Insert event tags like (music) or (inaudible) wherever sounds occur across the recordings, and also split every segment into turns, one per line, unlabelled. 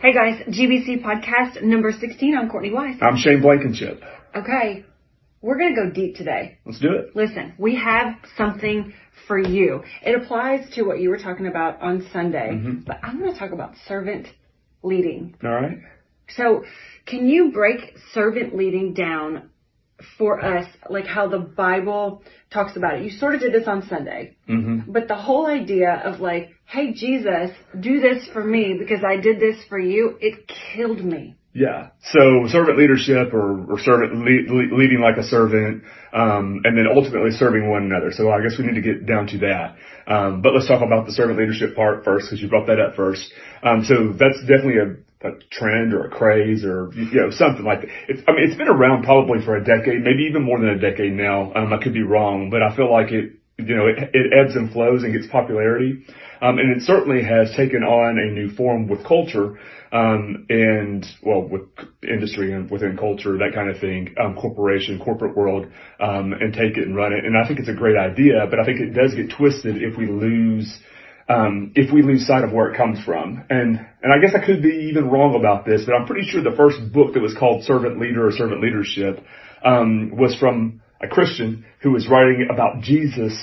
Hey guys, GBC podcast number 16. I'm Courtney Wise.
I'm Shane Blankenship.
Okay, we're going to go deep today.
Let's do it.
Listen, we have something for you. It applies to what you were talking about on Sunday,
Mm-hmm.
but I'm going to talk about servant leading.
All right.
So, can you break servant leading down for us, like how the Bible talks about it? You sort of did this on Sunday,
Mm-hmm.
but the whole idea of like, hey, Jesus, do this for me because I did this for you, it killed me.
Yeah. So servant leadership or, or servant le- le- leading like a servant, um, and then ultimately serving one another. So I guess we need to get down to that. Um, but let's talk about the servant leadership part first because you brought that up first. Um, so that's definitely a, a trend or a craze or you know something like that. It's, I mean, it's been around probably for a decade, maybe even more than a decade now. Um, I could be wrong, but I feel like it, you know, it, it ebbs and flows and gets popularity. Um, and it certainly has taken on a new form with culture, um, and well, with industry and within culture, that kind of thing, um, corporation, corporate world, um, and take it and run it. And I think it's a great idea, but I think it does get twisted if we lose, um, if we lose sight of where it comes from. And, and I guess I could be even wrong about this, but I'm pretty sure the first book that was called Servant Leader or Servant Leadership, um, was from a Christian who was writing about Jesus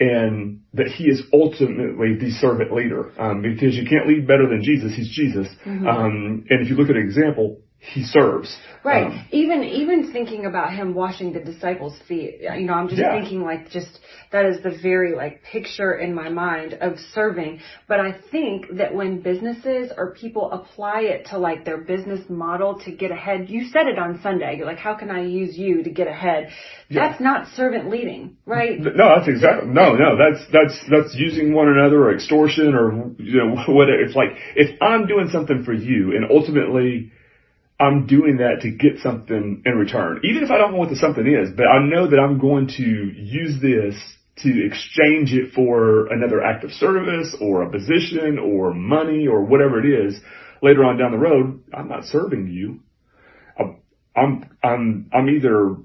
and that he is ultimately the servant leader um, because you can't lead better than Jesus. He's Jesus. Um, and if you look at an example, he serves.
Right.
Um,
even even thinking about him washing the disciples' feet, you know, I'm just
Yeah.
thinking like just that is the very like picture in my mind of serving. But I think that when businesses or people apply it to like their business model to get ahead, you said it on Sunday. You're like, how can I use you to get ahead?
Yeah.
That's not servant leading, right?
No, that's exactly no, no. That's that's that's using one another or extortion or you know (laughs) whatever. It's like if I'm doing something for you and ultimately I'm doing that to get something in return, even if I don't know what the something is, but I know that I'm going to use this to exchange it for another act of service or a position or money or whatever it is later on down the road. I'm not serving you. I'm I'm I'm, either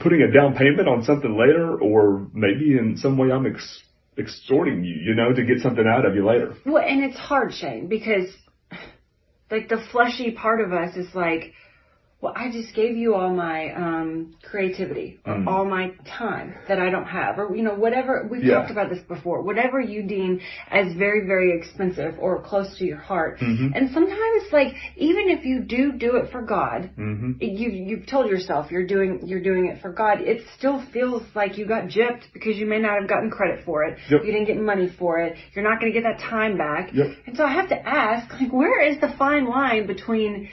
putting a down payment on something later, or maybe in some way I'm ex- extorting you, you know, to get something out of you later.
Well, and it's hard, Shane, because like the fleshy part of us is like, well, I just gave you all my um, creativity or
Mm.
all my time that I don't have, or you know, whatever. We've
Yeah.
talked about this before. Whatever you deem as very, very expensive or close to your heart,
Mhm.
and sometimes, like, even if you do do it for God,
hmm
you you've told yourself you're doing you're doing it for God. It still feels like you got gypped because you may not have gotten credit for it.
Yep.
You didn't get money for it. You're not going to get that time back.
Yep.
And so I have to ask, like, where is the fine line between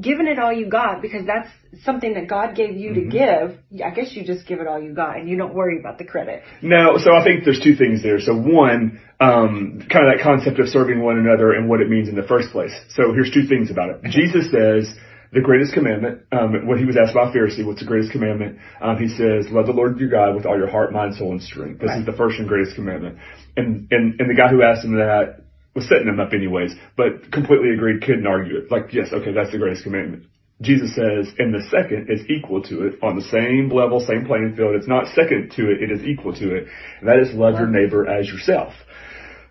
giving it all you got because that's something that God gave you
Mm-hmm.
to give? I guess you just give it all you got and you don't worry about the credit.
No, so I think there's two things there. So one, um, kind of that concept of serving one another and what it means in the first place. So here's two things about it. Jesus says the greatest commandment, um, when he was asked by a Pharisee, what's the greatest commandment? Um, he says, love the Lord your God with all your heart, mind, soul, and strength. This
Right.
is the first and greatest commandment. And, and, and the guy who asked him that was setting him up anyways, but completely agreed, couldn't argue it. Like, yes, okay, that's the greatest commandment. Jesus says, and the second is equal to it on the same level, same playing field. It's not second to it, it is equal to it. And that is love your neighbor as yourself.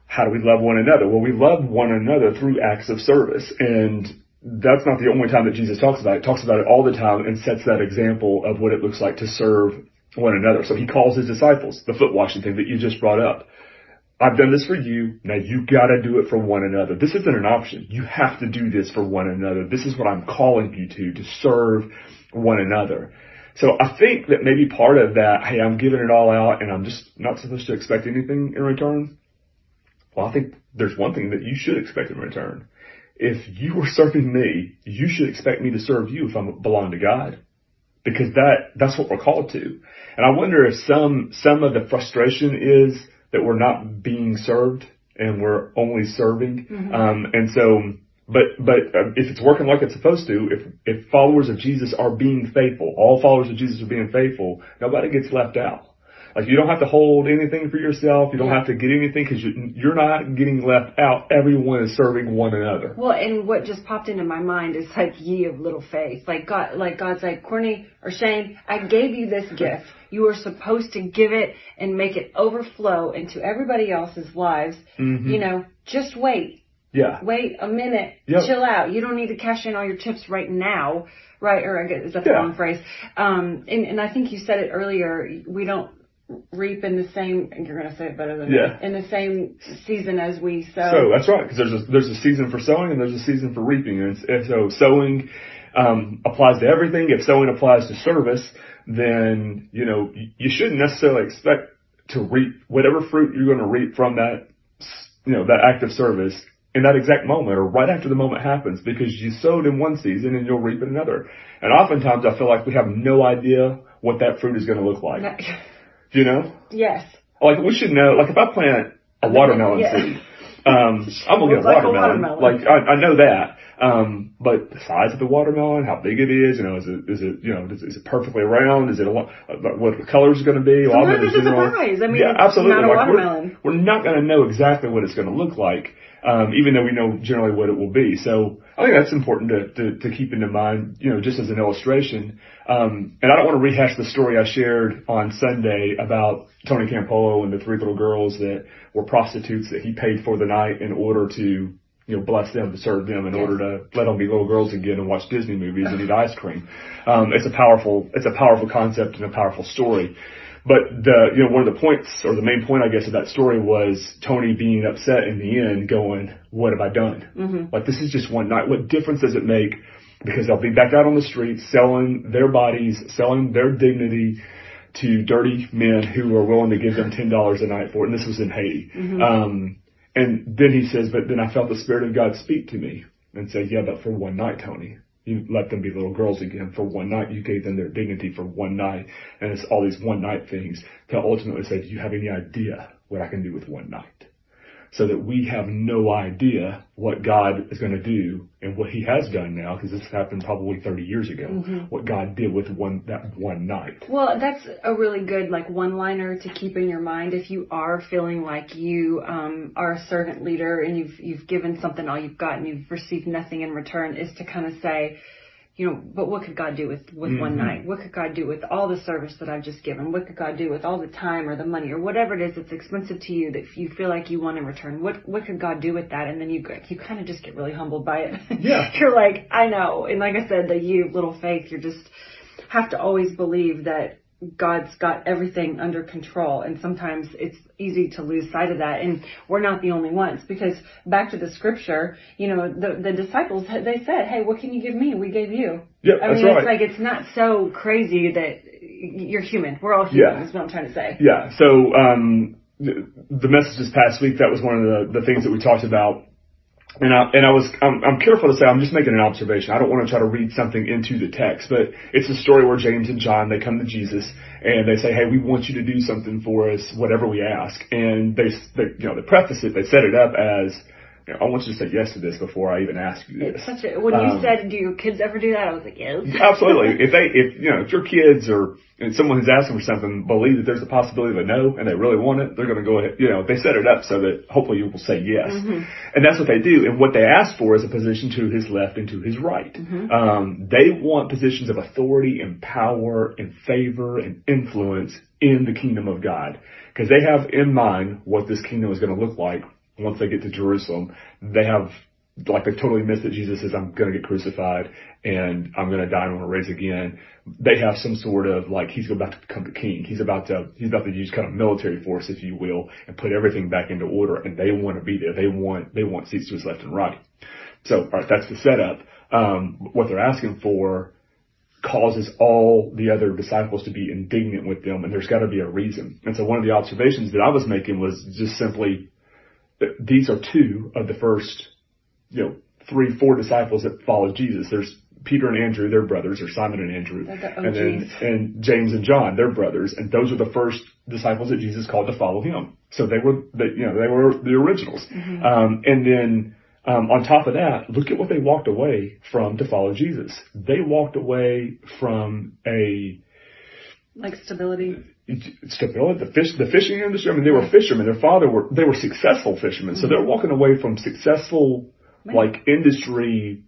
How do we love one another? Well, we love one another through acts of service. And that's not the only time that Jesus talks about it. He talks about it all the time and sets that example of what it looks like to serve one another. So he calls his disciples, the foot washing thing that you just brought up. I've done this for you. Now you gotta do it for one another. This isn't an option. You have to do this for one another. This is what I'm calling you to, to serve one another. So I think that maybe part of that, hey, I'm giving it all out and I'm just not supposed to expect anything in return. Well, I think there's one thing that you should expect in return. If you are serving me, you should expect me to serve you if I belong to God. Because that, that's what we're called to. And I wonder if some, some of the frustration is that we're not being served and we're only serving. Um, and so, but, but uh, if it's working like it's supposed to, if, if followers of Jesus are being faithful, all followers of Jesus are being faithful, nobody gets left out. Like you don't have to hold anything for yourself. You don't have to get anything because you're, you're not getting left out. Everyone is serving one another.
Well, and what just popped into my mind is like ye of little faith. Like God, like God's like, Courtney or Shane, I gave you this gift. You are supposed to give it and make it overflow into everybody else's lives.
Mm-hmm.
You know, just wait.
Yeah.
Wait a minute.
Yep.
Chill out. You don't need to cash in all your chips right now. Right? Or I guess, is that the
Yeah.
wrong phrase? Um, and, and I think you said it earlier. We don't reap in the same, you're going to say it better than
Yeah.
me, in the same season as we sow.
So that's right, because there's a, there's a season for sowing and there's a season for reaping. And, and so sowing um, applies to everything. If sowing applies to service, then you know you, you shouldn't necessarily expect to reap whatever fruit you're going to reap from that you know that act of service in that exact moment or right after the moment happens because you sowed in one season and you'll reap in another. And oftentimes I feel like we have no idea what that fruit is going to look like. (laughs) Do you know?
yes.
Like we should know. Like if I plant a watermelon
Yeah.
seed, um, I'm gonna get a
like a
watermelon.
watermelon.
Like I, I know that. Um, but the size of the watermelon, how big it is, you know, is it is it you know is, is it perfectly round? Is it a lo- uh, what the color is going to be?
Sometimes it's a surprise. I mean,
yeah, absolutely.
not a
Like, we're- We're, not going to know exactly what it's going to look like, um, even though we know generally what it will be. So I think that's important to, to, to keep into mind, you know, just as an illustration. Um, and I don't want to rehash the story I shared on Sunday about Tony Campolo and the three little girls that were prostitutes that he paid for the night in order to, you know, bless them, to serve them, in
Yes.
order to let them be little girls again and watch Disney movies and eat ice cream. Um, it's a powerful, it's a powerful concept and a powerful story. But the, you know, one of the points or the main point, I guess, of that story was Tony being upset in the end going, what have I done? Mm-hmm. Like this is just one night. What difference does it make? Because they'll be back out on the streets selling their bodies, selling their dignity to dirty men who are willing to give them $10 a night for it. And this was in Haiti. Um, and then he says, but then I felt the Spirit of God speak to me and say, yeah, but for one night, Tony, you let them be little girls again for one night. You gave them their dignity for one night. And it's all these one night things to ultimately say, do you have any idea what I can do with one night? So that we have no idea what God is going to do and what he has done now, because this happened probably 30 years ago, what God did with one, that one night.
Well, that's a really good like one-liner to keep in your mind if you are feeling like you um, are a servant leader and you've you've given something all you've got and you've received nothing in return. Is to kind of say, you know, but what could God do with with one mm-hmm. night? What could God do with all the service that I've just given? What could God do with all the time or the money or whatever it is that's expensive to you that you feel like you want in return? What what could God do with that? And then you you kind of just get really humbled by it. (laughs)
Yeah.
you're like, I know. And like I said, the you little faith, you're just have to always believe that God's got everything under control. And sometimes it's easy to lose sight of that. And we're not the only ones because back to the scripture, you know, the, the disciples, they said, Hey, what can you give me? We gave you.
Yep,
I mean,
right.
it's like, it's not so crazy that you're human. We're all human
Yeah.
is what I'm trying to say.
Yeah. So um, the, the message this past week that was one of the, the things that we talked about, and I and I was I'm, I'm careful to say I'm just making an observation. I don't want to try to read something into the text, but it's a story where James and John they come to Jesus and they say, "Hey, we want you to do something for us, whatever we ask." And they, they you know they preface it, they set it up as, "I want you to say yes to this before I even ask you this."
It's such a, when you
Um,
said, do your kids ever do that? I was like, yes. (laughs)
Absolutely. If they, if you know, if your kids or and someone who's asking for something believe that there's a possibility of a no and they really want it, they're going to go ahead. You know, they set it up so that hopefully you will say yes, and that's what they do. And what they ask for is a position to his left and to his right. Um, they want positions of authority and power and favor and influence in the kingdom of God because they have in mind what this kingdom is going to look like once they get to Jerusalem. They have like they totally missed that Jesus says, I'm going to get crucified and I'm going to die and I'm going to raise again. They have some sort of like, he's about to become the king. He's about to, he's about to use kind of military force, if you will, and put everything back into order. And they want to be there. They want, they want seats to his left and right. So, all right, that's the setup. Um, what they're asking for causes all the other disciples to be indignant with them and there's got to be a reason. And so one of the observations that I was making was just simply these are two of the first you know, three, four disciples that followed Jesus. There's Peter and Andrew, they're brothers, or Simon and Andrew,
the
and then and James and John, they're brothers, and those are the first disciples that Jesus called to follow him. So they were, they, you know, they were the originals. Um, and then um, on top of that, look at what they walked away from to follow Jesus. They walked away from a
Like stability.
Stability, the fish, the fishing industry. I mean, they were fishermen. Their father were, they were successful fishermen. So they're walking away from successful, like industry,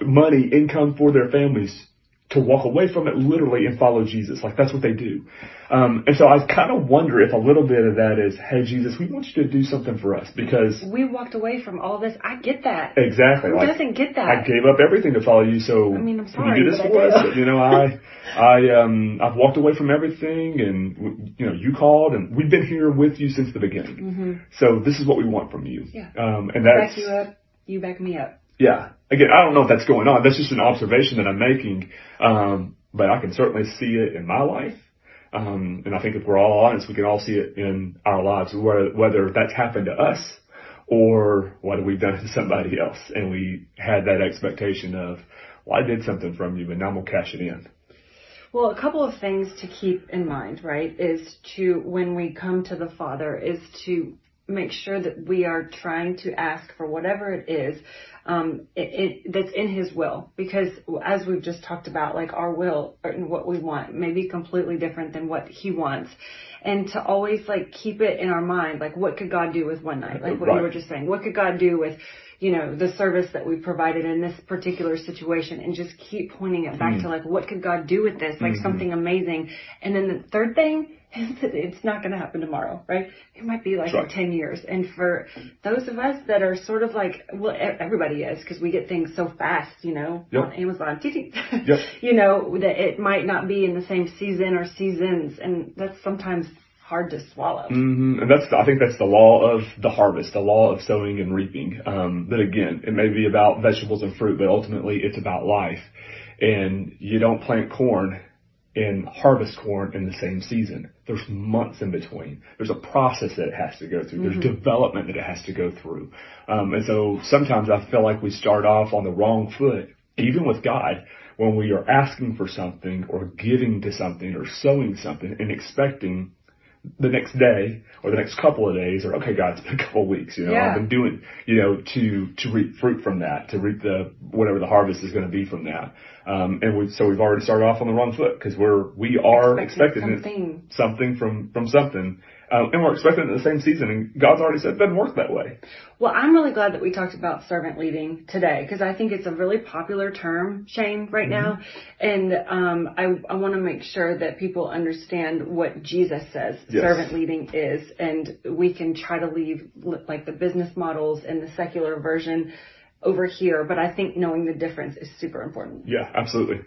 money, income for their families to walk away from it literally and follow Jesus. Like that's what they do. Um, and so I kind of wonder if a little bit of that is, hey Jesus, we want you to do something for us because
we walked away from all this. I get that.
Exactly.
Who
like,
doesn't get that?
I gave up everything to follow you. So
I mean, I'm
can
sorry,
you do this for us? You know, I, I, um, I've walked away from everything and, you know, you called and we've been here with you since the beginning.
Mm-hmm.
So this is what we want from you.
Yeah.
Um, and
Back
that's,
you up. You back me up.
Yeah. Again, I don't know if that's going on. That's just an observation that I'm making. Um, but I can certainly see it in my life. Um, and I think if we're all honest, we can all see it in our lives, whether, whether that's happened to us or what we've done to somebody else. And we had that expectation of, well, I did something from you, but now I'm going to cash it in.
Well, a couple of things to keep in mind, right, is to, when we come to the Father, is to make sure that we are trying to ask for whatever it is um, it, it, that's in His will. Because as we've just talked about, like our will and what we want may be completely different than what He wants. And to always like keep it in our mind, like what could God do with one night? Like what
Right.
you were just saying. What could God do with, you know, the service that we provided in this particular situation and just keep pointing it back to mm-hmm. like what could God do with this? Like mm-hmm. something amazing. And then the third thing (laughs) is that it's not going to happen tomorrow, right? It might be like in 10 years. And for those of us that are sort of like, well, everybody is because we get things so fast, you know,
Yep.
on Amazon. (laughs)
Yep.
you know, that it might not be in the same season or seasons. And that's sometimes hard to swallow.
hmm And that's, I think that's the law of the harvest, the law of sowing and reaping. Um, that again, it may be about vegetables and fruit, but ultimately it's about life. And you don't plant corn and harvest corn in the same season. There's months in between. There's a process that it has to go through. There's development that it has to go through. Um, and so sometimes I feel like we start off on the wrong foot, even with God, when we are asking for something or giving to something or sowing something and expecting the next day or the next couple of days or okay God (laughs) it's been a couple of weeks you know
Yeah.
I've been doing you know to to reap fruit from that to reap the whatever the harvest is going to be from that um and we so we've already started off on the wrong foot because we're we are
Expecting
expecting
something.
something from from something um, and we're expecting it in the same season and God's already said it doesn't work that way
Well, I'm really glad that we talked about servant leading today because I think it's a really popular term, Shane, right now. And um, I, I want to make sure that people understand what Jesus says
Yes.
servant leading is. And we can try to leave like the business models and the secular version over here. But I think knowing the difference is super important.
yeah absolutely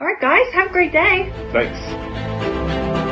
All right, guys, have a great day.
thanks